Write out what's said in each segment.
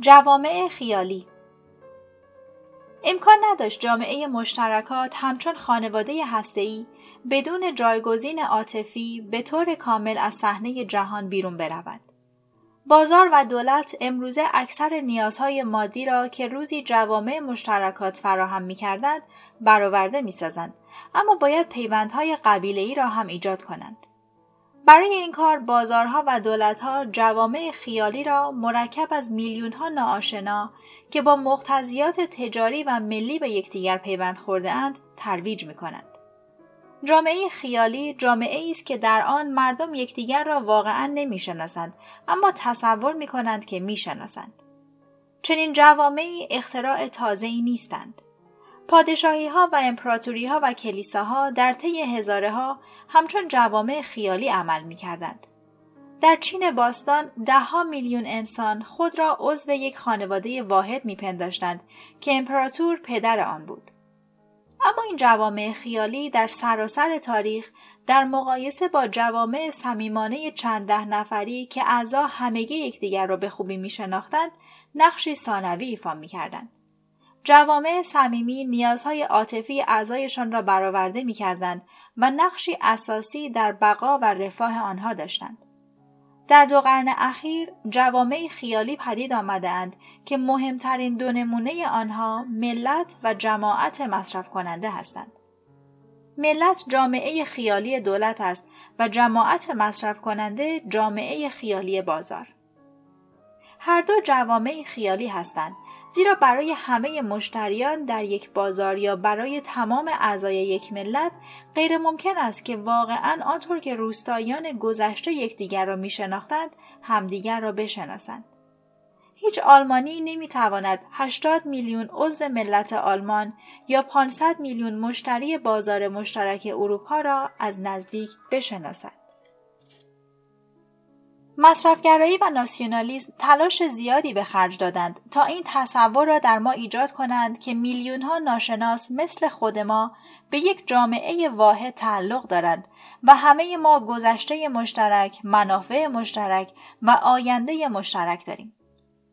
جوامع خیالی امکان نداشت جامعه مشترکات همچون خانواده هسته‌ای بدون جایگزین عاطفی به طور کامل از صحنه جهان بیرون برود. بازار و دولت امروزه اکثر نیازهای مادی را که روزی جوامع مشترکات فراهم می کردند برآورده می سازند. اما باید پیوندهای قبیله را هم ایجاد کنند. برای این کار بازارها و دولتها جوامع خیالی را مرکب از میلیونها ناآشنا که با مقتضیات تجاری و ملی به یکدیگر پیوند خورده اند ترویج می کنند. جامعه خیالی جامعه است که در آن مردم یکدیگر را واقعا نمی‌شناسند اما تصور می کنند که می‌شناسند. چنین جوامعی اختراع تازه ای نیستند. پادشاهی ها و امپراتوری ها و کلیساها در طی هزاره ها همچون جوامع خیالی عمل می کردند. در چین باستان دهها میلیون انسان خود را عضو یک خانواده واحد میپنداشتند که امپراتور پدر آن بود. اما این جوامع خیالی در سراسر تاریخ در مقایسه با جوامع صمیمانه چند ده نفری که اعضا همگی یکدیگر را به خوبی می شناختند نقشی ثانوی ایفا می کردند. جوامع صمیمی نیازهای عاطفی اعضایشان را برآورده می کردند و نقشی اساسی در بقا و رفاه آنها داشتند. در دو قرن اخیر جوامع خیالی پدید آمدهاند که مهمترین دو نمونه آنها ملت و جماعت مصرف کننده هستند. ملت جامعه خیالی دولت است و جماعت مصرف کننده جامعه خیالی بازار. هر دو جوامع خیالی هستند زیرا برای همه مشتریان در یک بازار یا برای تمام اعضای یک ملت غیر ممکن است که واقعا آنطور که روستاییان گذشته یکدیگر را می شناختند همدیگر را بشناسند. هیچ آلمانی نمی‌تواند 80 میلیون عضو ملت آلمان یا 500 میلیون مشتری بازار مشترک اروپا را از نزدیک بشناسد. مصرفگرایی و ناسیونالیسم تلاش زیادی به خرج دادند تا این تصور را در ما ایجاد کنند که میلیون ها ناشناس مثل خود ما به یک جامعه واحد تعلق دارند و همه ما گذشته مشترک، منافع مشترک و آینده مشترک داریم.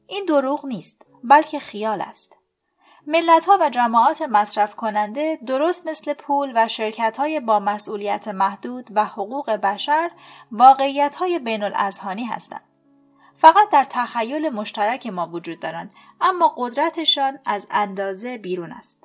این دروغ نیست، بلکه خیال است. ملت ها و جماعات مصرف کننده درست مثل پول و شرکت های با مسئولیت محدود و حقوق بشر واقعیت های بین الازهانی هستند. فقط در تخیل مشترک ما وجود دارند اما قدرتشان از اندازه بیرون است.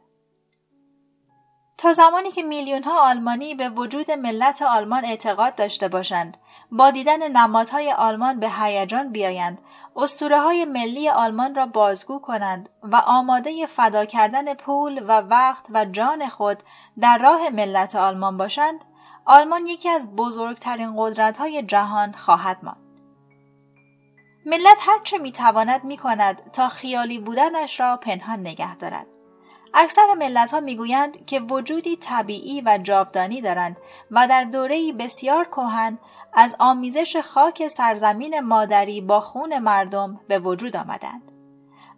تا زمانی که میلیون ها آلمانی به وجود ملت آلمان اعتقاد داشته باشند با دیدن نمادهای آلمان به هیجان بیایند اسطوره های ملی آلمان را بازگو کنند و آماده فدا کردن پول و وقت و جان خود در راه ملت آلمان باشند آلمان یکی از بزرگترین قدرت های جهان خواهد ماند. ملت هرچه می‌تواند می‌کند تا خیالی بودنش را پنهان نگه دارد. اکثر ملت ها می‌گویند که وجودی طبیعی و جاودانی دارند و در دوره‌ای بسیار کهن از آمیزش خاک سرزمین مادری با خون مردم به وجود آمدند.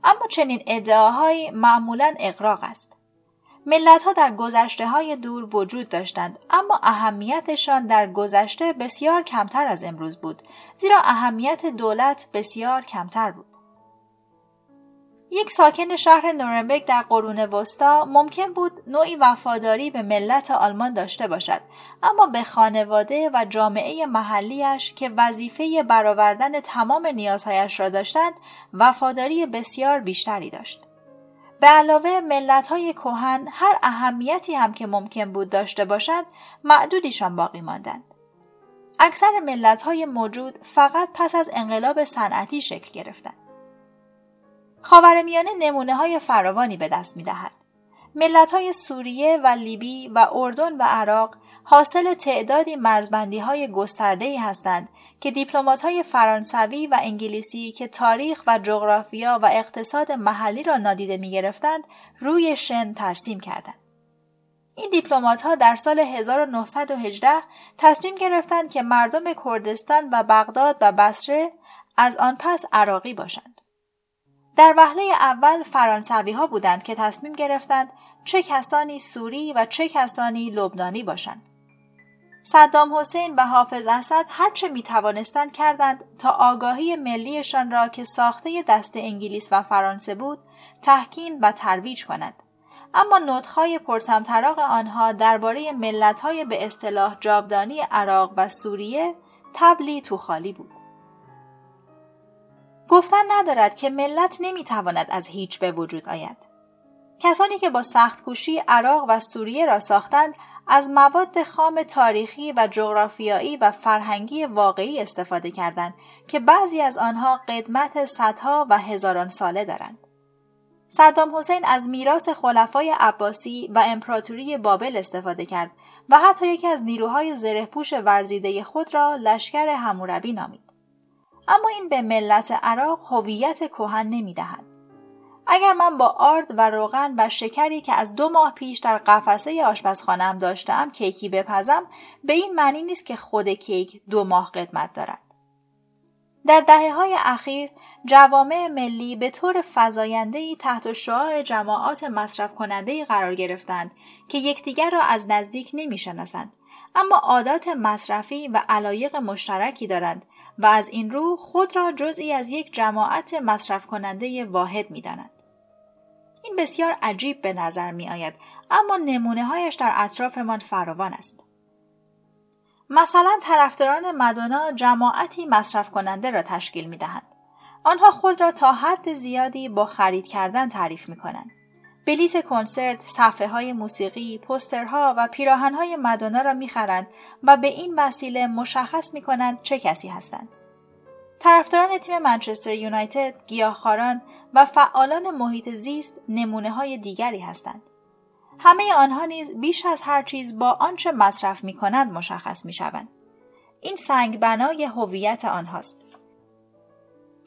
اما چنین ادعاهایی معمولا اقراق است. ملت ها در گذشته های دور وجود داشتند اما اهمیتشان در گذشته بسیار کمتر از امروز بود زیرا اهمیت دولت بسیار کمتر بود. یک ساکن شهر نورنبرگ در قرون وسطا ممکن بود نوعی وفاداری به ملت آلمان داشته باشد اما به خانواده و جامعه محلیش که وظیفه برآوردن تمام نیازهایش را داشتند وفاداری بسیار بیشتری داشت. به علاوه ملت های کوهن هر اهمیتی هم که ممکن بود داشته باشند معدودیشان باقی ماندند. اکثر ملت های موجود فقط پس از انقلاب صنعتی شکل گرفتند. خاورمیانه نمونه های فراوانی به دست می دهد. ملت های سوریه و لیبی و اردن و عراق حاصل تعدادی مرزبندی های گسترده هستند که دیپلمات های فرانسوی و انگلیسی که تاریخ و جغرافیا و اقتصاد محلی را نادیده می گرفتند روی شن ترسیم کردند. این دیپلمات ها در سال 1918 تصمیم گرفتند که مردم کردستان و بغداد و بصره از آن پس عراقی باشند. در وهله اول فرانسوی ها بودند که تصمیم گرفتند چه کسانی سوری و چه کسانی لبنانی باشند. صدام حسین و حافظ اسد هرچه می توانستند کردند تا آگاهی ملیشان را که ساخته دست انگلیس و فرانسه بود تحکیم و ترویج کنند اما نوتهای پرتمطراق آنها درباره ملتهای به اصطلاح جاودانی عراق و سوریه تبلی تو خالی بود گفتن ندارد که ملت نمی‌تواند از هیچ به وجود آید کسانی که با سخت کوشی عراق و سوریه را ساختند از مواد خام تاریخی و جغرافیایی و فرهنگی واقعی استفاده کردند که بعضی از آنها قدمت صدها و هزاران ساله دارند. صدام حسین از میراث خلفای عباسی و امپراتوری بابل استفاده کرد و حتی یکی از نیروهای زرهپوش ورزیده خود را لشکر هموربی نامید. اما این به ملت عراق هویت کهن نمی‌دهد. اگر من با آرد و روغن و شکری که از دو ماه پیش در قفسه آشپزخانهام داشتم کیکی بپزم به این معنی نیست که خود کیک دو ماه قدمت دارد در دهه های اخیر جوامع ملی به طور فضایندهی تحت شعاع جماعات مصرف کننده قرار گرفتند که یکدیگر را از نزدیک نمی‌شناسند اما عادات مصرفی و علایق مشترکی دارند و از این رو خود را جزئی از یک جماعت مصرف کننده واحد می دانند. این بسیار عجیب به نظر می آید اما نمونه هایش در اطرافمان فراوان است. مثلا طرفداران مدونا جماعتی مصرف کننده را تشکیل می دهند. آنها خود را تا حد زیادی با خرید کردن تعریف می کنند. بلیت کنسرت، صفحه های موسیقی، پوسترها و پیراهن های مدونا را می‌خرند و به این وسیله مشخص می کنند چه کسی هستند. طرفداران تیم منچستر یونایتد، گیاهخواران و فعالان محیط زیست نمونه های دیگری هستند. همه آنها نیز بیش از هر چیز با آنچه مصرف می کنند مشخص می شوند. این سنگ بنای هویت آنهاست.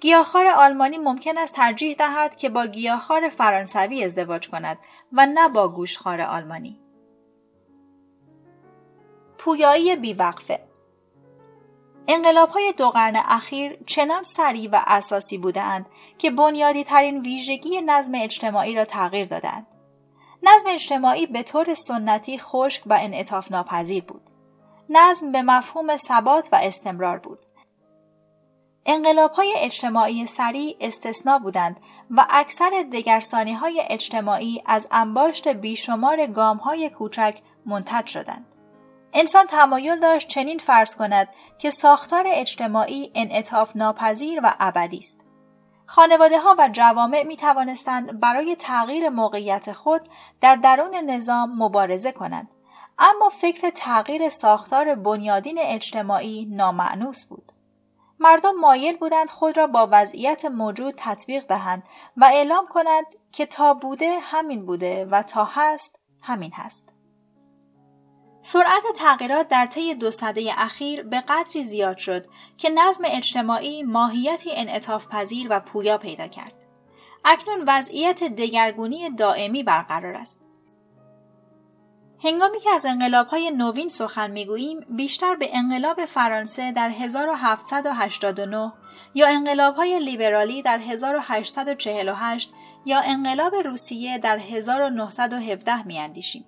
گیاهخوار آلمانی ممکن است ترجیح دهد که با گیاهخوار فرانسوی ازدواج کند و نه با گوشخوار آلمانی. پویایی بیوقفه انقلاب های دو قرن اخیر چنان سریع و اساسی بودند که بنیادی ترین ویژگی نظم اجتماعی را تغییر دادند. نظم اجتماعی به طور سنتی خشک و انعطاف ناپذیر بود. نظم به مفهوم ثبات و استمرار بود. انقلاب های اجتماعی سریع استثنا بودند و اکثر دگرسانی های اجتماعی از انباشت بیشمار گام های کوچک منتج شدند. انسان تمایل داشت چنین فرض کند که ساختار اجتماعی انعطاف ناپذیر و ابدی است. خانواده ها و جوامع می توانستند برای تغییر موقعیت خود در درون نظام مبارزه کنند اما فکر تغییر ساختار بنیادین اجتماعی نامعنوس بود. مردم مایل بودند خود را با وضعیت موجود تطبیق دهند و اعلام کنند که تا بوده همین بوده و تا هست همین هست. سرعت تغییرات در طی دو سده اخیر به قدری زیاد شد که نظم اجتماعی ماهیتی انعطاف پذیر و پویا پیدا کرد. اکنون وضعیت دگرگونی دائمی برقرار است. هنگامی که از های نوین سخن می‌گوییم بیشتر به انقلاب فرانسه در 1789 یا های لیبرالی در 1848 یا انقلاب روسیه در 1917 میاندیشیم.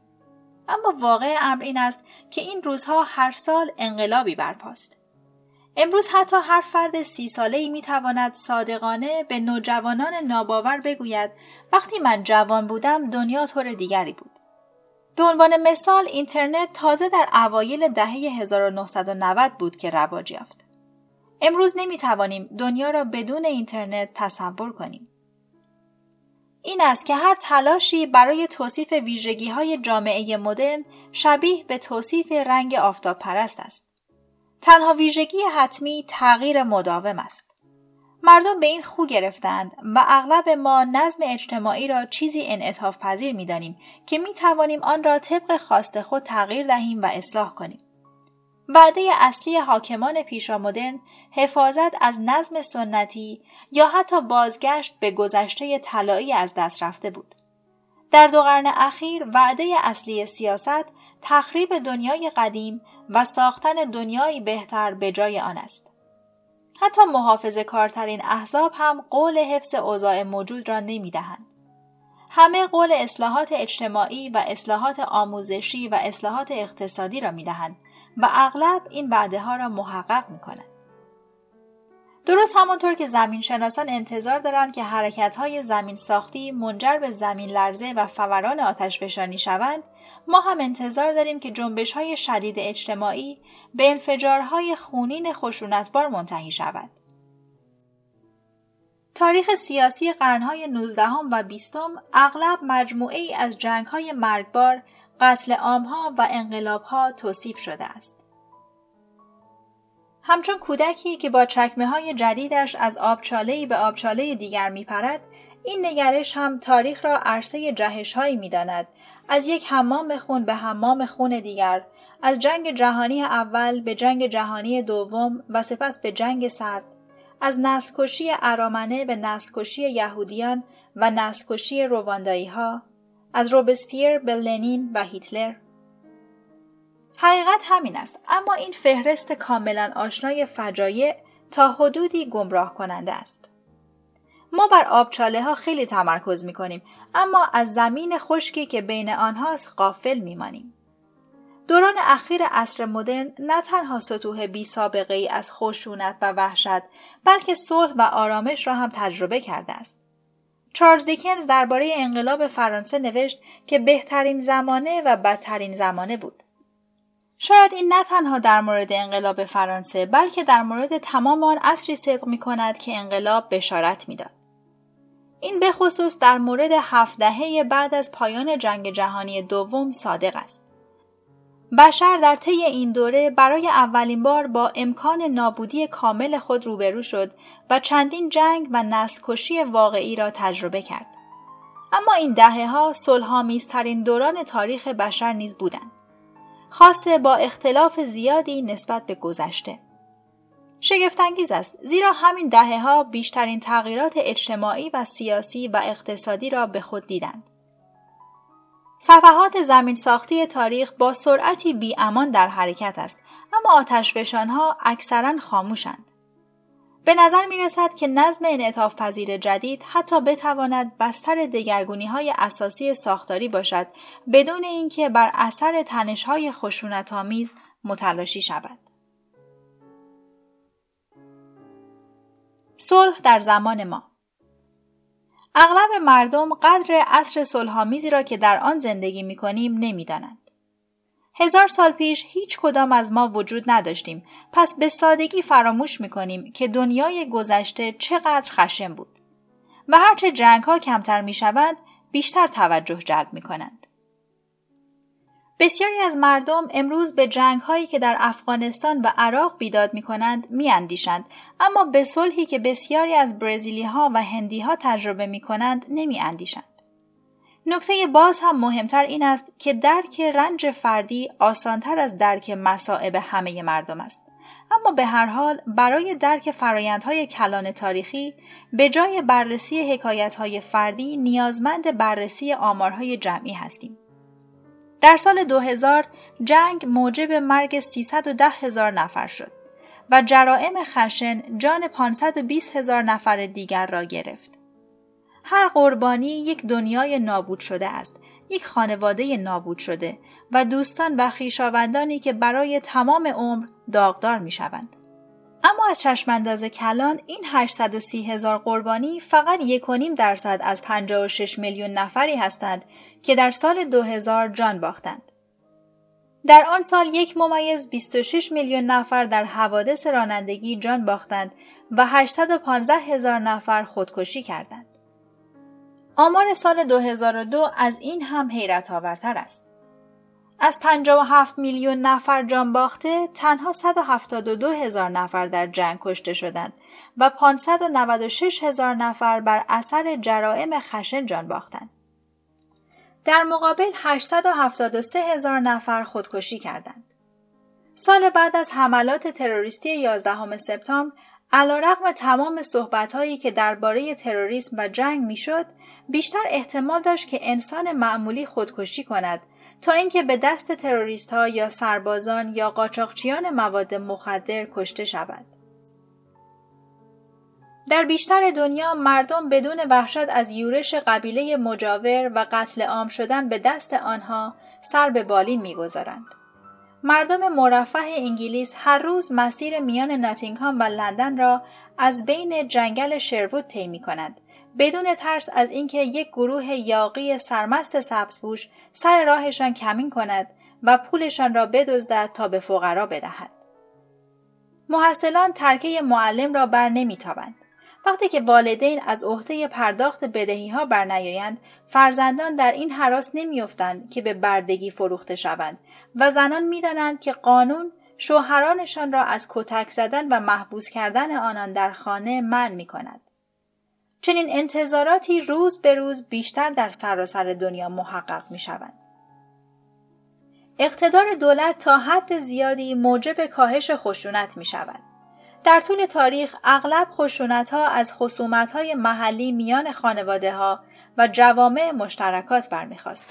اما واقع امر این است که این روزها هر سال انقلابی برپاست. امروز حتی هر فرد سی ساله ای می تواند صادقانه به نوجوانان ناباور بگوید وقتی من جوان بودم دنیا طور دیگری بود. به عنوان مثال اینترنت تازه در اوایل دهه 1990 بود که رواج یافت. امروز نمی توانیم دنیا را بدون اینترنت تصور کنیم. این است که هر تلاشی برای توصیف ویژگی های جامعه مدرن شبیه به توصیف رنگ آفتاب پرست است. تنها ویژگی حتمی تغییر مداوم است. مردم به این خو گرفتند و اغلب ما نظم اجتماعی را چیزی انعطاف پذیر می دانیم که می توانیم آن را طبق خواست خود تغییر دهیم و اصلاح کنیم. وعده اصلی حاکمان پیشامدرن حفاظت از نظم سنتی یا حتی بازگشت به گذشته طلایی از دست رفته بود. در دو قرن اخیر وعده اصلی سیاست تخریب دنیای قدیم و ساختن دنیایی بهتر به جای آن است. حتی محافظ کارترین احزاب هم قول حفظ اوضاع موجود را نمی دهند. همه قول اصلاحات اجتماعی و اصلاحات آموزشی و اصلاحات اقتصادی را می دهند و اغلب این وعده ها را محقق می کنند. درست همانطور که زمین شناسان انتظار دارند که حرکت های زمین ساختی منجر به زمین لرزه و فوران آتش فشانی شوند ما هم انتظار داریم که جنبش های شدید اجتماعی به انفجارهای خونین خشونتبار منتهی شود. تاریخ سیاسی قرنهای 19 و 20 اغلب مجموعه ای از جنگهای مرگبار، قتل عامها و انقلابها توصیف شده است. همچون کودکی که با چکمه های جدیدش از آبچاله به آبچاله دیگر میپرد این نگرش هم تاریخ را عرصه جهش هایی می داند. از یک حمام خون به حمام خون دیگر از جنگ جهانی اول به جنگ جهانی دوم و سپس به جنگ سرد از نسلکشی ارامنه به نسلکشی یهودیان و نسلکشی رواندایی ها از روبسپیر به لنین و هیتلر حقیقت همین است اما این فهرست کاملا آشنای فجایع تا حدودی گمراه کننده است ما بر آبچاله ها خیلی تمرکز می کنیم اما از زمین خشکی که بین آنهاست غافل می مانیم. دوران اخیر عصر مدرن نه تنها سطوح بی سابقه ای از خشونت و وحشت بلکه صلح و آرامش را هم تجربه کرده است. چارلز دیکنز درباره انقلاب فرانسه نوشت که بهترین زمانه و بدترین زمانه بود. شاید این نه تنها در مورد انقلاب فرانسه بلکه در مورد تمام آن عصری صدق می کند که انقلاب بشارت می‌داد. این به خصوص در مورد هفت دهه بعد از پایان جنگ جهانی دوم صادق است. بشر در طی این دوره برای اولین بار با امکان نابودی کامل خود روبرو شد و چندین جنگ و نسل واقعی را تجربه کرد. اما این دهه ها دوران تاریخ بشر نیز بودند. خاصه با اختلاف زیادی نسبت به گذشته. شگفتانگیز است زیرا همین دهه ها بیشترین تغییرات اجتماعی و سیاسی و اقتصادی را به خود دیدند. صفحات زمین ساختی تاریخ با سرعتی بی امان در حرکت است اما آتشفشان ها اکثرا خاموشند. به نظر می رسد که نظم انعطاف پذیر جدید حتی بتواند بستر دگرگونی های اساسی ساختاری باشد بدون اینکه بر اثر تنش های خشونت آمیز متلاشی شود. صلح در زمان ما اغلب مردم قدر عصر صلحآمیزی را که در آن زندگی می کنیم نمی دانند. هزار سال پیش هیچ کدام از ما وجود نداشتیم پس به سادگی فراموش می کنیم که دنیای گذشته چقدر خشم بود و هرچه جنگ ها کمتر می شود بیشتر توجه جلب می کنند. بسیاری از مردم امروز به جنگ هایی که در افغانستان و عراق بیداد می کنند اما به صلحی که بسیاری از برزیلی ها و هندی ها تجربه می کنند. نکته باز هم مهمتر این است که درک رنج فردی آسانتر از درک مسائب همه مردم است. اما به هر حال برای درک فرایندهای کلان تاریخی به جای بررسی حکایتهای فردی نیازمند بررسی آمارهای جمعی هستیم. در سال 2000 جنگ موجب مرگ 310 هزار نفر شد و جرائم خشن جان 520 هزار نفر دیگر را گرفت. هر قربانی یک دنیای نابود شده است، یک خانواده نابود شده و دوستان و خیشاوندانی که برای تمام عمر داغدار می شوند. اما از چشمانداز کلان این 830 هزار قربانی فقط 1.5 درصد از 56 میلیون نفری هستند که در سال 2000 جان باختند. در آن سال یک ممیز 26 میلیون نفر در حوادث رانندگی جان باختند و 815 هزار نفر خودکشی کردند. آمار سال 2002 از این هم حیرت آورتر است. از 57 میلیون نفر جان باخته تنها 172 هزار نفر در جنگ کشته شدند و 596 هزار نفر بر اثر جرائم خشن جان باختند. در مقابل 873 هزار نفر خودکشی کردند. سال بعد از حملات تروریستی 11 سپتامبر علیرغم تمام صحبتهایی که درباره تروریسم و جنگ می‌شد بیشتر احتمال داشت که انسان معمولی خودکشی کند تا اینکه به دست تروریست ها یا سربازان یا قاچاقچیان مواد مخدر کشته شود. در بیشتر دنیا مردم بدون وحشت از یورش قبیله مجاور و قتل عام شدن به دست آنها سر به بالین می‌گذارند. مردم مرفه انگلیس هر روز مسیر میان ناتینگهام و لندن را از بین جنگل شروود طی می کنند بدون ترس از اینکه یک گروه یاقی سرمست سبزپوش سر راهشان کمین کند و پولشان را بدزدد تا به فقرا بدهد. محصلان ترکه معلم را بر نمیتابند. وقتی که والدین از عهده پرداخت بدهی ها برنیایند فرزندان در این حراس نمیافتند که به بردگی فروخته شوند و زنان می‌دانند که قانون شوهرانشان را از کتک زدن و محبوس کردن آنان در خانه من می کند. چنین انتظاراتی روز به روز بیشتر در سراسر دنیا محقق می شوند. اقتدار دولت تا حد زیادی موجب کاهش خشونت می شود. در طول تاریخ اغلب خشونت ها از خصومت های محلی میان خانواده ها و جوامع مشترکات برمیخواست.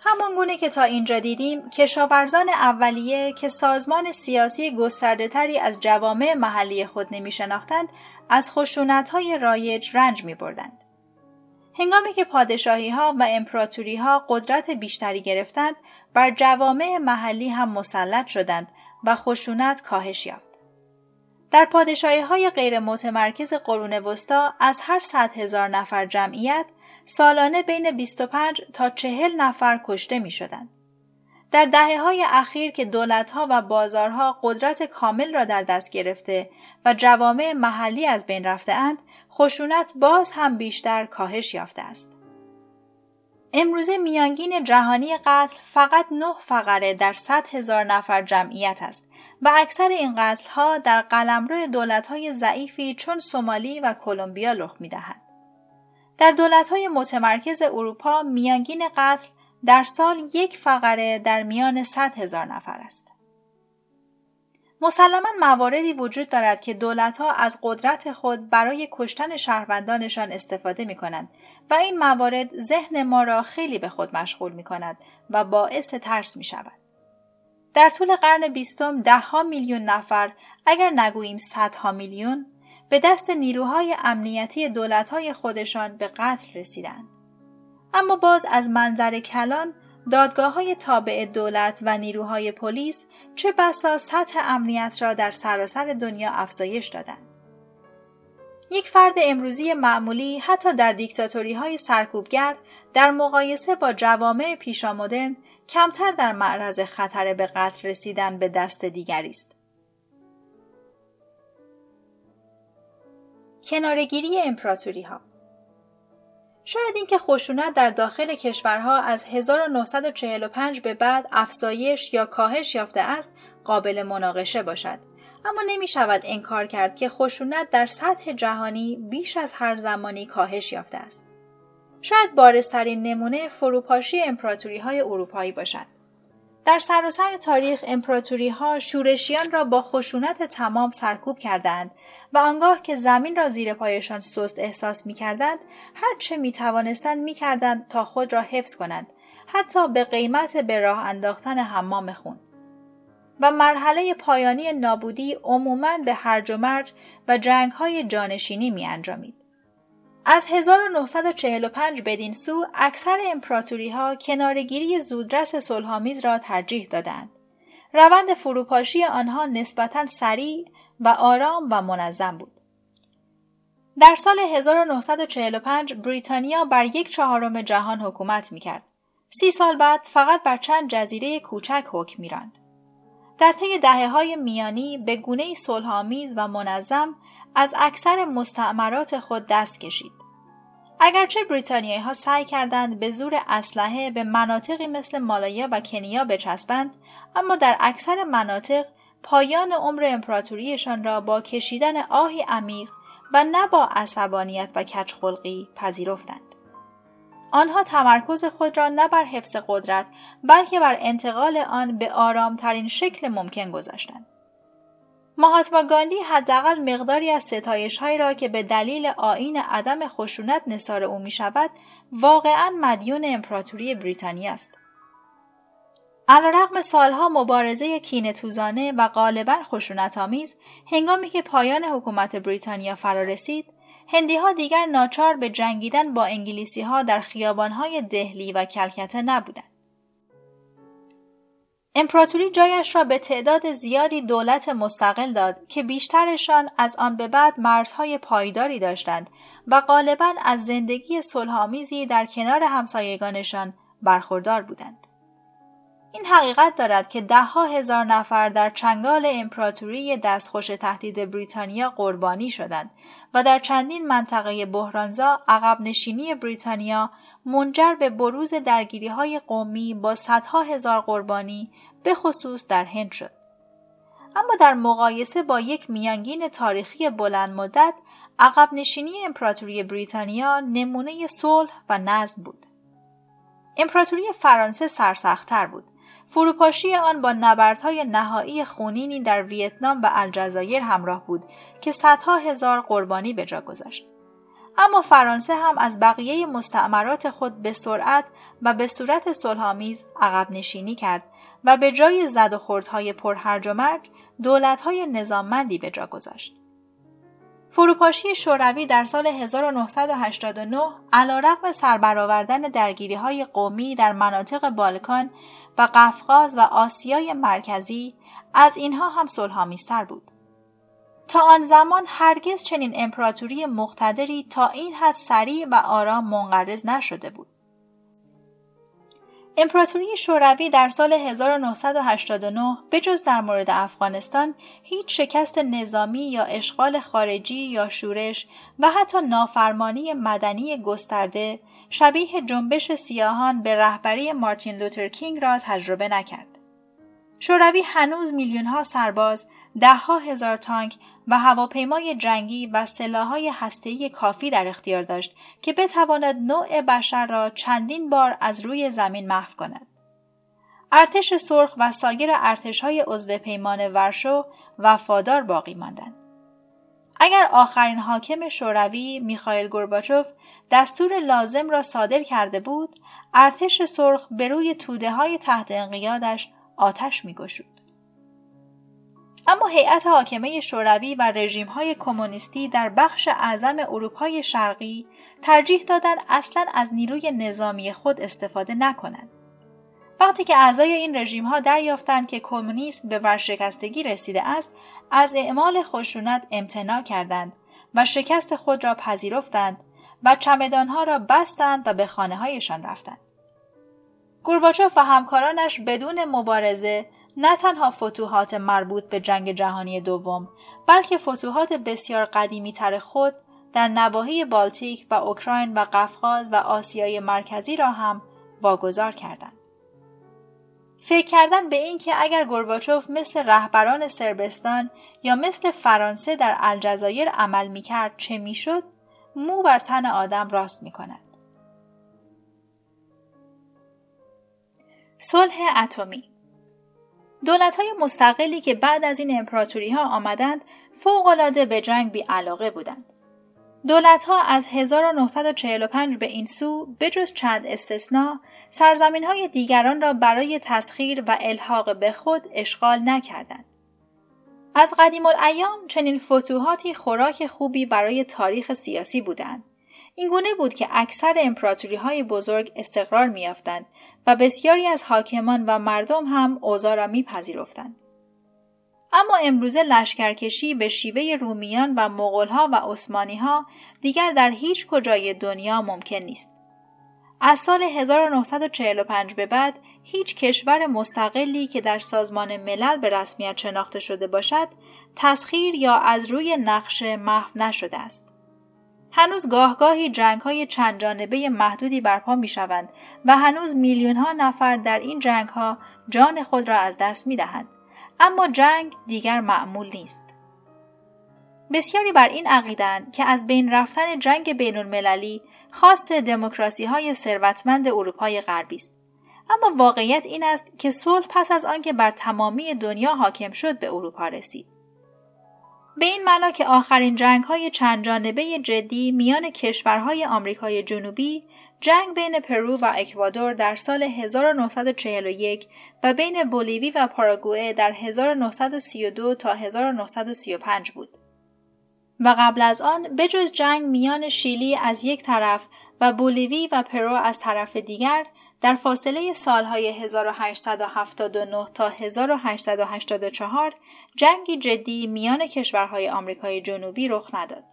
همان گونه که تا اینجا دیدیم کشاورزان اولیه که سازمان سیاسی گسترده تری از جوامع محلی خود نمی شناختند از خشونت های رایج رنج می بردند. هنگامی که پادشاهی ها و امپراتوری ها قدرت بیشتری گرفتند بر جوامع محلی هم مسلط شدند و خشونت کاهش یافت. در پادشاهی های غیر متمرکز قرون وسطا از هر صد هزار نفر جمعیت سالانه بین 25 تا 40 نفر کشته می شدند. در دهه های اخیر که دولتها و بازارها قدرت کامل را در دست گرفته و جوامع محلی از بین رفته اند، خشونت باز هم بیشتر کاهش یافته است. امروزه میانگین جهانی قتل فقط نه فقره در صد هزار نفر جمعیت است و اکثر این قتل ها در قلمرو دولت های ضعیفی چون سومالی و کلمبیا رخ می دهند. در دولت های متمرکز اروپا میانگین قتل در سال یک فقره در میان صد هزار نفر است. مسلما مواردی وجود دارد که دولتها از قدرت خود برای کشتن شهروندانشان استفاده می کنند و این موارد ذهن ما را خیلی به خود مشغول می کند و باعث ترس می شود. در طول قرن بیستم دهها میلیون نفر اگر نگوییم صدها میلیون به دست نیروهای امنیتی دولتهای خودشان به قتل رسیدند. اما باز از منظر کلان دادگاه های تابع دولت و نیروهای پلیس چه بسا سطح امنیت را در سراسر دنیا افزایش دادند. یک فرد امروزی معمولی حتی در دیکتاتوری های سرکوبگر در مقایسه با جوامع پیشامدرن کمتر در معرض خطر به قتل رسیدن به دست دیگری است. کنارگیری امپراتوری ها شاید اینکه خشونت در داخل کشورها از 1945 به بعد افزایش یا کاهش یافته است قابل مناقشه باشد. اما نمی شود انکار کرد که خشونت در سطح جهانی بیش از هر زمانی کاهش یافته است. شاید بارزترین نمونه فروپاشی امپراتوری های اروپایی باشد. در سراسر تاریخ امپراتوری ها شورشیان را با خشونت تمام سرکوب کردند و آنگاه که زمین را زیر پایشان سست احساس می کردند هر چه می توانستند می کردند تا خود را حفظ کنند حتی به قیمت به راه انداختن حمام خون و مرحله پایانی نابودی عموماً به هرج و مرج و جنگ های جانشینی می انجامید. از 1945 بدین سو اکثر امپراتوری ها کنارگیری زودرس صلحآمیز را ترجیح دادند. روند فروپاشی آنها نسبتا سریع و آرام و منظم بود. در سال 1945 بریتانیا بر یک چهارم جهان حکومت می کرد. سی سال بعد فقط بر چند جزیره کوچک حکم میراند. در طی دهه های میانی به گونه صلحآمیز و منظم از اکثر مستعمرات خود دست کشید. اگرچه بریتانیایی ها سعی کردند به زور اسلحه به مناطقی مثل مالایا و کنیا بچسبند اما در اکثر مناطق پایان عمر امپراتوریشان را با کشیدن آهی عمیق و نه با عصبانیت و کچخلقی پذیرفتند. آنها تمرکز خود را نه بر حفظ قدرت بلکه بر انتقال آن به آرامترین شکل ممکن گذاشتند. ماهاتما گاندی حداقل مقداری از ستایش هایی را که به دلیل آین عدم خشونت نصار او می شود واقعا مدیون امپراتوری بریتانیا است. علیرغم سالها مبارزه کینه توزانه و غالبا خشونت آمیز هنگامی که پایان حکومت بریتانیا فرا رسید هندی ها دیگر ناچار به جنگیدن با انگلیسی ها در خیابان های دهلی و کلکته نبودند. امپراتوری جایش را به تعداد زیادی دولت مستقل داد که بیشترشان از آن به بعد مرزهای پایداری داشتند و غالبا از زندگی صلحآمیزی در کنار همسایگانشان برخوردار بودند. این حقیقت دارد که دهها هزار نفر در چنگال امپراتوری دستخوش تهدید بریتانیا قربانی شدند و در چندین منطقه بحرانزا عقب نشینی بریتانیا منجر به بروز درگیری های قومی با صدها هزار قربانی به خصوص در هند شد. اما در مقایسه با یک میانگین تاریخی بلند مدت عقب نشینی امپراتوری بریتانیا نمونه صلح و نظم بود. امپراتوری فرانسه سرسختتر بود فروپاشی آن با نبردهای نهایی خونینی در ویتنام و الجزایر همراه بود که صدها هزار قربانی به جا گذاشت. اما فرانسه هم از بقیه مستعمرات خود به سرعت و به صورت صلحآمیز عقب نشینی کرد و به جای زد و خوردهای پرهرج و مرگ دولتهای نظاممندی به جا گذاشت. فروپاشی شوروی در سال 1989 علیرغم سربرآوردن درگیری های قومی در مناطق بالکان و قفقاز و آسیای مرکزی از اینها هم صلحآمیزتر بود. تا آن زمان هرگز چنین امپراتوری مقتدری تا این حد سریع و آرام منقرض نشده بود. امپراتوری شوروی در سال 1989 بجز در مورد افغانستان هیچ شکست نظامی یا اشغال خارجی یا شورش و حتی نافرمانی مدنی گسترده شبیه جنبش سیاهان به رهبری مارتین لوتر کینگ را تجربه نکرد. شوروی هنوز میلیونها سرباز، دهها هزار تانک و هواپیمای جنگی و سلاحهای هسته‌ای کافی در اختیار داشت که بتواند نوع بشر را چندین بار از روی زمین محو کند. ارتش سرخ و سایر ارتشهای عضو پیمان ورشو وفادار باقی ماندند. اگر آخرین حاکم شوروی میخائیل گورباچوف دستور لازم را صادر کرده بود، ارتش سرخ به روی توده های تحت انقیادش آتش میگشود. اما هیئت حاکمه شوروی و رژیم های کمونیستی در بخش اعظم اروپای شرقی ترجیح دادند اصلا از نیروی نظامی خود استفاده نکنند. وقتی که اعضای این رژیم ها دریافتند که کمونیسم به ورشکستگی رسیده است، از اعمال خشونت امتناع کردند و شکست خود را پذیرفتند و چمدانها را بستند و به خانه هایشان رفتند. گورباچوف و همکارانش بدون مبارزه نه تنها فتوحات مربوط به جنگ جهانی دوم بلکه فتوحات بسیار قدیمی تر خود در نواحی بالتیک و اوکراین و قفقاز و آسیای مرکزی را هم واگذار کردند. فکر کردن به این که اگر گورباچوف مثل رهبران سربستان یا مثل فرانسه در الجزایر عمل می‌کرد چه می‌شد مو بر تن آدم راست می کند. صلح اتمی دولت های مستقلی که بعد از این امپراتوری ها آمدند فوقالعاده به جنگ بی علاقه بودند. دولت ها از 1945 به این سو بجز چند استثنا سرزمین های دیگران را برای تسخیر و الحاق به خود اشغال نکردند. از قدیم الایام چنین فتوحاتی خوراک خوبی برای تاریخ سیاسی بودند. این گونه بود که اکثر امپراتوری های بزرگ استقرار میافتند و بسیاری از حاکمان و مردم هم اوضاع را میپذیرفتند. اما امروزه لشکرکشی به شیوه رومیان و مغولها و عثمانیها دیگر در هیچ کجای دنیا ممکن نیست. از سال 1945 به بعد هیچ کشور مستقلی که در سازمان ملل به رسمیت شناخته شده باشد تسخیر یا از روی نقشه محو نشده است. هنوز گاهگاهی جنگ های چند جانبه محدودی برپا می شوند و هنوز میلیون ها نفر در این جنگ ها جان خود را از دست می دهند. اما جنگ دیگر معمول نیست. بسیاری بر این عقیدن که از بین رفتن جنگ بین المللی خاص دموکراسی های ثروتمند اروپای غربی است. اما واقعیت این است که صلح پس از آنکه بر تمامی دنیا حاکم شد به اروپا رسید. به این معنا که آخرین جنگ های چند جانبه جدی میان کشورهای آمریکای جنوبی جنگ بین پرو و اکوادور در سال 1941 و بین بولیوی و پاراگوئه در 1932 تا 1935 بود. و قبل از آن بجز جنگ میان شیلی از یک طرف و بولیوی و پرو از طرف دیگر در فاصله سالهای 1879 تا 1884 جنگی جدی میان کشورهای آمریکای جنوبی رخ نداد.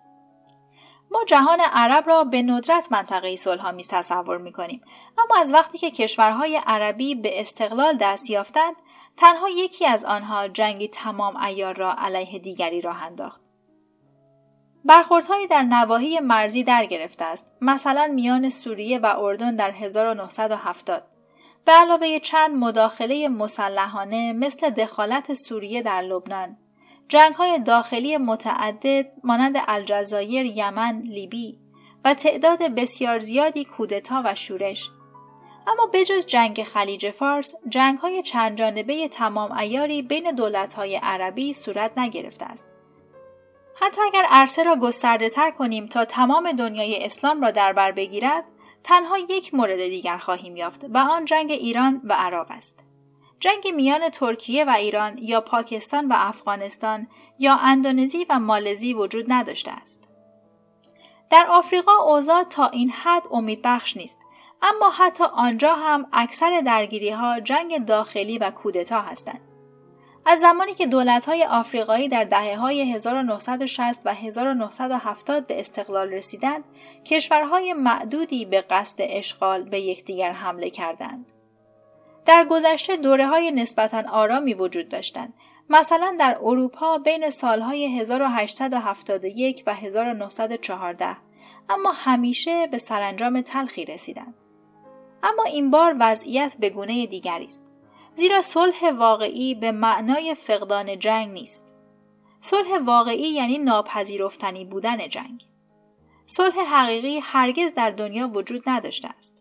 ما جهان عرب را به ندرت منطقه صلحآمیز تصور می کنیم اما از وقتی که کشورهای عربی به استقلال دست یافتند تنها یکی از آنها جنگی تمام ایار را علیه دیگری راه انداخت برخوردهایی در نواحی مرزی در گرفته است. مثلا میان سوریه و اردن در 1970 به علاوه چند مداخله مسلحانه مثل دخالت سوریه در لبنان. جنگ های داخلی متعدد مانند الجزایر، یمن، لیبی و تعداد بسیار زیادی کودتا و شورش. اما بجز جنگ خلیج فارس جنگ های چند جانبه تمام ایاری بین دولت های عربی صورت نگرفته است. حتی اگر عرصه را گسترده تر کنیم تا تمام دنیای اسلام را در بر بگیرد تنها یک مورد دیگر خواهیم یافت و آن جنگ ایران و عراق است جنگ میان ترکیه و ایران یا پاکستان و افغانستان یا اندونزی و مالزی وجود نداشته است. در آفریقا اوضاع تا این حد امیدبخش نیست اما حتی آنجا هم اکثر درگیری ها جنگ داخلی و کودتا هستند. از زمانی که های آفریقایی در دهه های 1960 و 1970 به استقلال رسیدند، کشورهای معدودی به قصد اشغال به یکدیگر حمله کردند. در گذشته دوره های نسبتا آرامی وجود داشتند. مثلا در اروپا بین سالهای 1871 و 1914 اما همیشه به سرانجام تلخی رسیدند. اما این بار وضعیت به گونه دیگری است. زیرا صلح واقعی به معنای فقدان جنگ نیست. صلح واقعی یعنی ناپذیرفتنی بودن جنگ. صلح حقیقی هرگز در دنیا وجود نداشته است.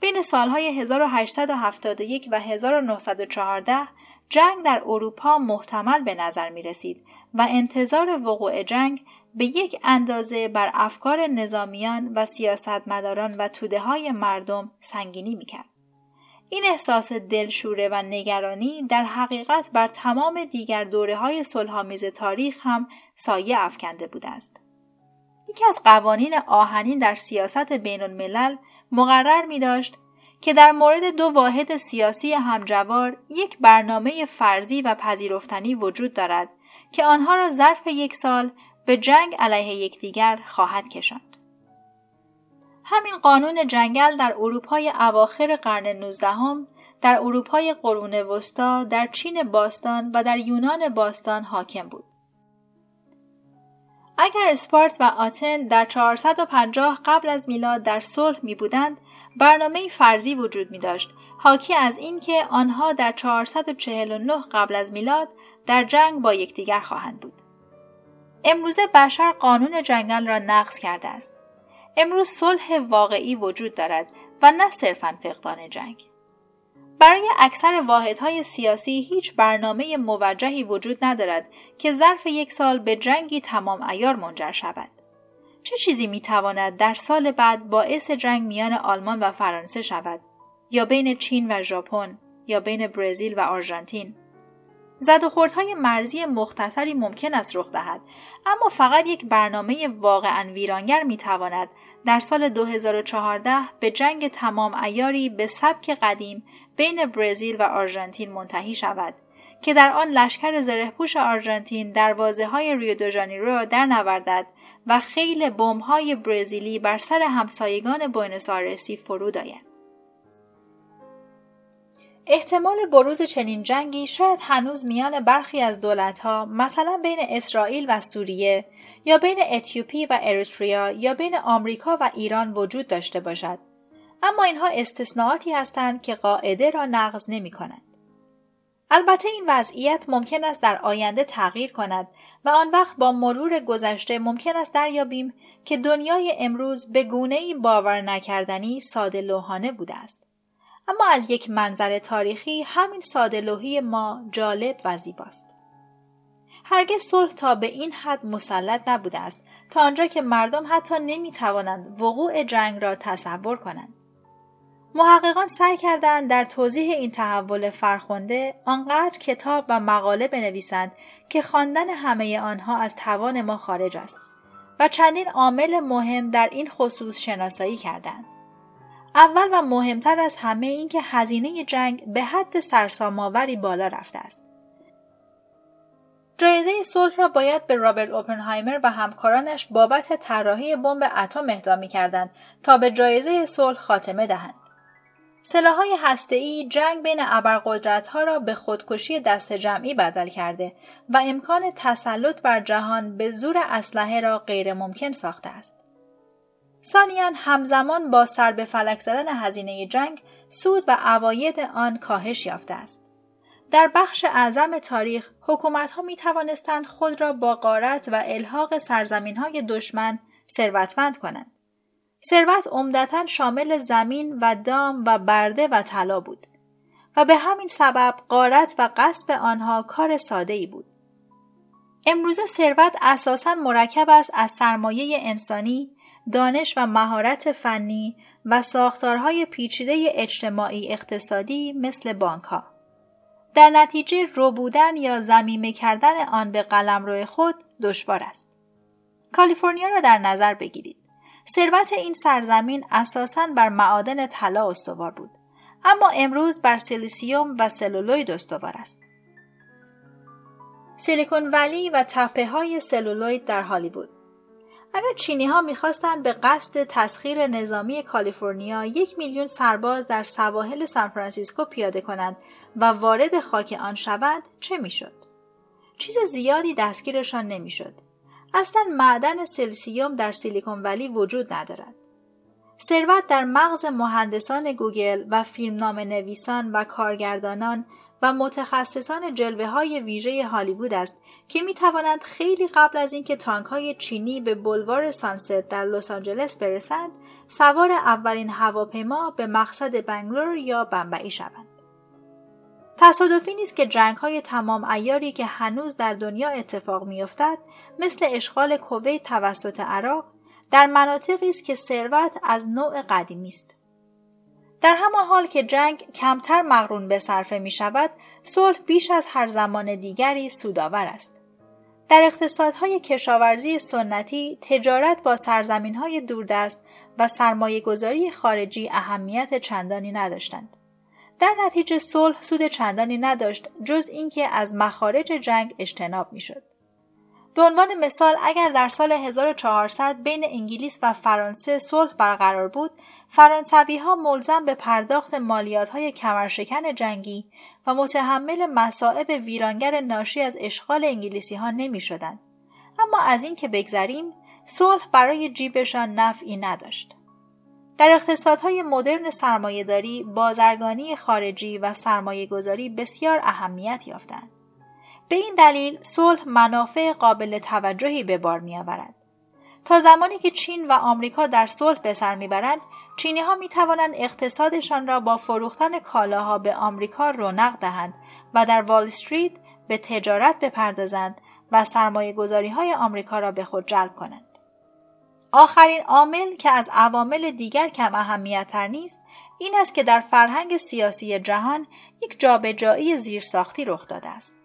بین سالهای 1871 و 1914 جنگ در اروپا محتمل به نظر می رسید و انتظار وقوع جنگ به یک اندازه بر افکار نظامیان و سیاستمداران و توده های مردم سنگینی می کرد. این احساس دلشوره و نگرانی در حقیقت بر تمام دیگر دوره های صلحآمیز تاریخ هم سایه افکنده بوده است. یکی از قوانین آهنین در سیاست بین الملل مقرر می داشت که در مورد دو واحد سیاسی همجوار یک برنامه فرضی و پذیرفتنی وجود دارد که آنها را ظرف یک سال به جنگ علیه یکدیگر خواهد کشاند. همین قانون جنگل در اروپای اواخر قرن نوزدهم در اروپای قرون وسطا در چین باستان و در یونان باستان حاکم بود. اگر اسپارت و آتن در 450 قبل از میلاد در صلح می بودند برنامه فرضی وجود می داشت حاکی از اینکه آنها در 449 قبل از میلاد در جنگ با یکدیگر خواهند بود. امروزه بشر قانون جنگل را نقض کرده است. امروز صلح واقعی وجود دارد و نه صرفا فقدان جنگ. برای اکثر واحدهای سیاسی هیچ برنامه موجهی وجود ندارد که ظرف یک سال به جنگی تمام ایار منجر شود. چه چیزی می تواند در سال بعد باعث جنگ میان آلمان و فرانسه شود؟ یا بین چین و ژاپن یا بین برزیل و آرژانتین؟ زد و خوردهای مرزی مختصری ممکن است رخ دهد اما فقط یک برنامه واقعا ویرانگر می تواند در سال 2014 به جنگ تمام ایاری به سبک قدیم بین برزیل و آرژانتین منتهی شود که در آن لشکر زرهپوش آرژانتین دروازه های ریو دو را در نوردد و خیل بمب های برزیلی بر سر همسایگان بوینوس آرسی فرود آید. احتمال بروز چنین جنگی شاید هنوز میان برخی از دولتها مثلا بین اسرائیل و سوریه یا بین اتیوپی و اریتریا یا بین آمریکا و ایران وجود داشته باشد اما اینها استثناءاتی هستند که قاعده را نقض نمی کنند. البته این وضعیت ممکن است در آینده تغییر کند و آن وقت با مرور گذشته ممکن است دریابیم که دنیای امروز به گونه باور نکردنی ساده لوحانه بوده است. اما از یک منظر تاریخی همین ساده ما جالب و زیباست. هرگز صلح تا به این حد مسلط نبوده است تا آنجا که مردم حتی نمی توانند وقوع جنگ را تصور کنند. محققان سعی کردند در توضیح این تحول فرخنده آنقدر کتاب و مقاله بنویسند که خواندن همه آنها از توان ما خارج است و چندین عامل مهم در این خصوص شناسایی کردند اول و مهمتر از همه این که هزینه جنگ به حد سرسام‌آوری بالا رفته است. جایزه صلح را باید به رابرت اوپنهایمر و همکارانش بابت طراحی بمب اتم اهدا می‌کردند تا به جایزه صلح خاتمه دهند. سلاحهای هسته‌ای جنگ بین ابرقدرت‌ها را به خودکشی دست جمعی بدل کرده و امکان تسلط بر جهان به زور اسلحه را غیرممکن ساخته است. ثانیا همزمان با سر به فلک زدن هزینه جنگ سود و عواید آن کاهش یافته است. در بخش اعظم تاریخ حکومت ها می توانستند خود را با قارت و الحاق سرزمین های دشمن ثروتمند کنند. ثروت عمدتا شامل زمین و دام و برده و طلا بود و به همین سبب قارت و قصب آنها کار ساده ای بود. امروزه ثروت اساسا مرکب است از سرمایه انسانی، دانش و مهارت فنی و ساختارهای پیچیده اجتماعی اقتصادی مثل بانک ها. در نتیجه رو بودن یا زمیمه کردن آن به قلمرو خود دشوار است. کالیفرنیا را در نظر بگیرید. ثروت این سرزمین اساساً بر معادن طلا استوار بود اما امروز بر سیلیسیوم و سلولوید استوار است سیلیکون ولی و تپه های سلولوید در هالیوود اگر چینی ها می‌خواستند به قصد تسخیر نظامی کالیفرنیا یک میلیون سرباز در سواحل سانفرانسیسکو پیاده کنند و وارد خاک آن شوند چه می‌شد چیز زیادی دستگیرشان نمی‌شد اصلا معدن سیلیسیوم در سیلیکون ولی وجود ندارد. ثروت در مغز مهندسان گوگل و فیلمنامه نویسان و کارگردانان و متخصصان جلوه های ویژه هالیوود است که می توانند خیلی قبل از اینکه تانک های چینی به بلوار سانست در لس آنجلس برسند سوار اولین هواپیما به مقصد بنگلور یا بمبئی شوند. تصادفی نیست که جنگ های تمام ایاری که هنوز در دنیا اتفاق میافتد مثل اشغال کویت توسط عراق در مناطقی است که ثروت از نوع قدیمی است در همان حال که جنگ کمتر مقرون به صرفه می شود صلح بیش از هر زمان دیگری سودآور است در اقتصادهای کشاورزی سنتی تجارت با سرزمین های دوردست و سرمایه گذاری خارجی اهمیت چندانی نداشتند در نتیجه صلح سود چندانی نداشت جز اینکه از مخارج جنگ اجتناب می‌شد. به عنوان مثال اگر در سال 1400 بین انگلیس و فرانسه صلح برقرار بود فرانسوی ها ملزم به پرداخت مالیات های کمرشکن جنگی و متحمل مسائب ویرانگر ناشی از اشغال انگلیسی ها نمی شدن. اما از این که بگذریم صلح برای جیبشان نفعی نداشت. در اقتصادهای مدرن سرمایهداری بازرگانی خارجی و سرمایه گذاری بسیار اهمیت یافتند. به این دلیل صلح منافع قابل توجهی به بار می آورد. تا زمانی که چین و آمریکا در صلح به سر می‌برند چینی ها می توانند اقتصادشان را با فروختن کالاها به آمریکا رونق دهند و در وال استریت به تجارت بپردازند و سرمایه گذاری های آمریکا را به خود جلب کنند. آخرین عامل که از عوامل دیگر کم اهمیتتر نیست این است که در فرهنگ سیاسی جهان یک جابجایی زیرساختی رخ داده است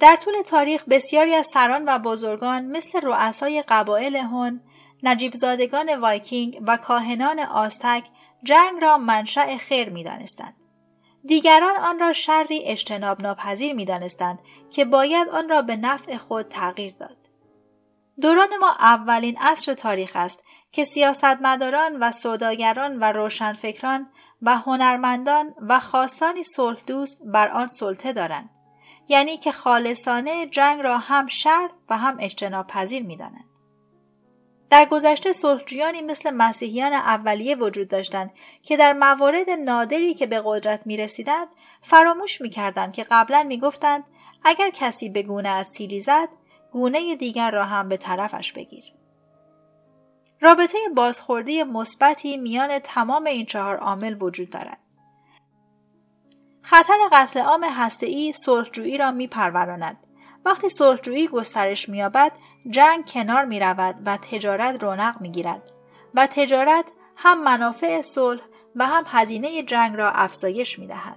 در طول تاریخ بسیاری از سران و بزرگان مثل رؤسای قبایل هون، نجیبزادگان وایکینگ و کاهنان آستک جنگ را منشأ خیر می دانستند. دیگران آن را شری اجتناب ناپذیر می دانستند که باید آن را به نفع خود تغییر داد. دوران ما اولین عصر تاریخ است که سیاستمداران و سوداگران و روشنفکران و هنرمندان و خاصانی صلح دوست بر آن سلطه دارند یعنی که خالصانه جنگ را هم شر و هم اجتناب پذیر می دانند. در گذشته صلحجویانی مثل مسیحیان اولیه وجود داشتند که در موارد نادری که به قدرت می رسیدند فراموش می کردند که قبلا می گفتند اگر کسی به گونه سیلی زد گونه دیگر را هم به طرفش بگیر. رابطه بازخوردی مثبتی میان تمام این چهار عامل وجود دارد. خطر قتل عام هسته‌ای صلحجویی را میپروراند. وقتی صلحجویی گسترش مییابد جنگ کنار می رود و تجارت رونق می گیرد و تجارت هم منافع صلح و هم هزینه جنگ را افزایش می دهد.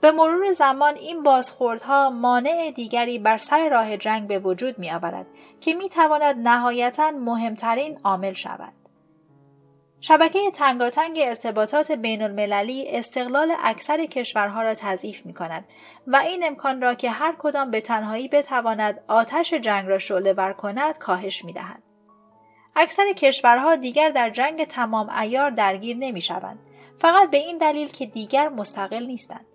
به مرور زمان این بازخوردها مانع دیگری بر سر راه جنگ به وجود می آورد که می تواند نهایتا مهمترین عامل شود. شبکه تنگاتنگ ارتباطات بین المللی استقلال اکثر کشورها را تضعیف می کند و این امکان را که هر کدام به تنهایی بتواند آتش جنگ را شعله ور کند کاهش می دهند. اکثر کشورها دیگر در جنگ تمام ایار درگیر نمی شوند. فقط به این دلیل که دیگر مستقل نیستند.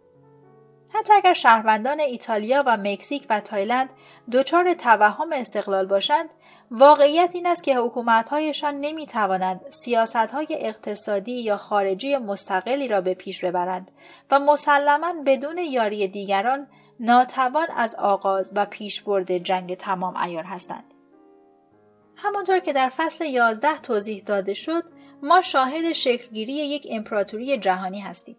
حتی اگر شهروندان ایتالیا و مکزیک و تایلند دچار توهم استقلال باشند واقعیت این است که حکومتهایشان نمی توانند سیاست های اقتصادی یا خارجی مستقلی را به پیش ببرند و مسلما بدون یاری دیگران ناتوان از آغاز و پیشبرد جنگ تمام ایار هستند. همانطور که در فصل 11 توضیح داده شد ما شاهد شکلگیری یک امپراتوری جهانی هستیم.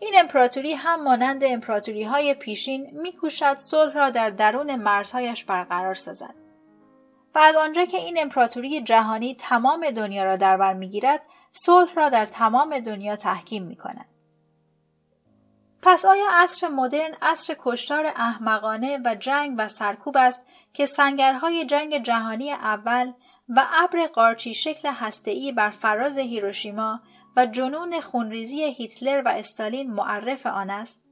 این امپراتوری هم مانند امپراتوری های پیشین میکوشد صلح را در درون مرزهایش برقرار سازد. و از آنجا که این امپراتوری جهانی تمام دنیا را در بر می‌گیرد صلح را در تمام دنیا تحکیم می کند. پس آیا عصر مدرن عصر کشتار احمقانه و جنگ و سرکوب است که سنگرهای جنگ جهانی اول و ابر قارچی شکل هسته‌ای بر فراز هیروشیما و جنون خونریزی هیتلر و استالین معرف آن است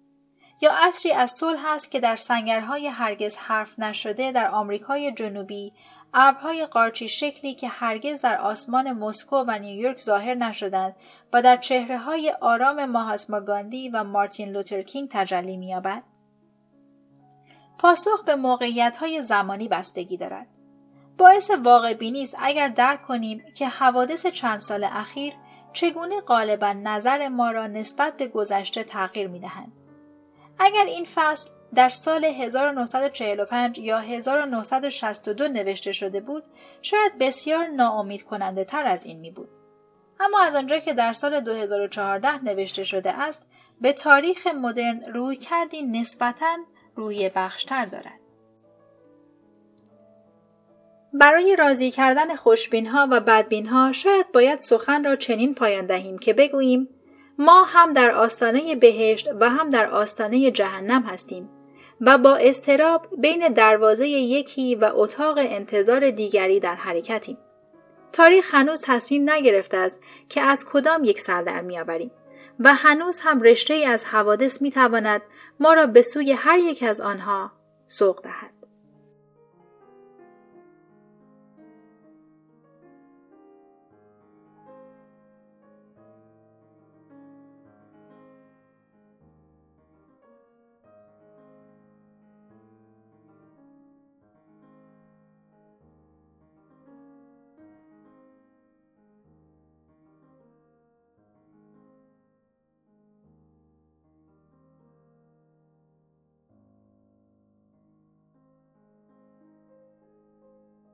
یا عصری از صلح است که در سنگرهای هرگز حرف نشده در آمریکای جنوبی ابرهای قارچی شکلی که هرگز در آسمان مسکو و نیویورک ظاهر نشدند و در چهره های آرام ماهاتما گاندی و مارتین لوترکینگ تجلی مییابد پاسخ به موقعیت های زمانی بستگی دارد باعث واقع بینی است اگر درک کنیم که حوادث چند سال اخیر چگونه غالبا نظر ما را نسبت به گذشته تغییر می دهند. اگر این فصل در سال 1945 یا 1962 نوشته شده بود شاید بسیار ناامید کننده تر از این می بود. اما از آنجا که در سال 2014 نوشته شده است به تاریخ مدرن روی کردی نسبتا روی بخشتر دارد. برای راضی کردن خوشبین ها و بدبین ها شاید باید سخن را چنین پایان دهیم که بگوییم ما هم در آستانه بهشت و هم در آستانه جهنم هستیم و با استراب بین دروازه یکی و اتاق انتظار دیگری در حرکتیم. تاریخ هنوز تصمیم نگرفته است که از کدام یک سر در میآوریم و هنوز هم رشته از حوادث می تواند ما را به سوی هر یک از آنها سوق دهد.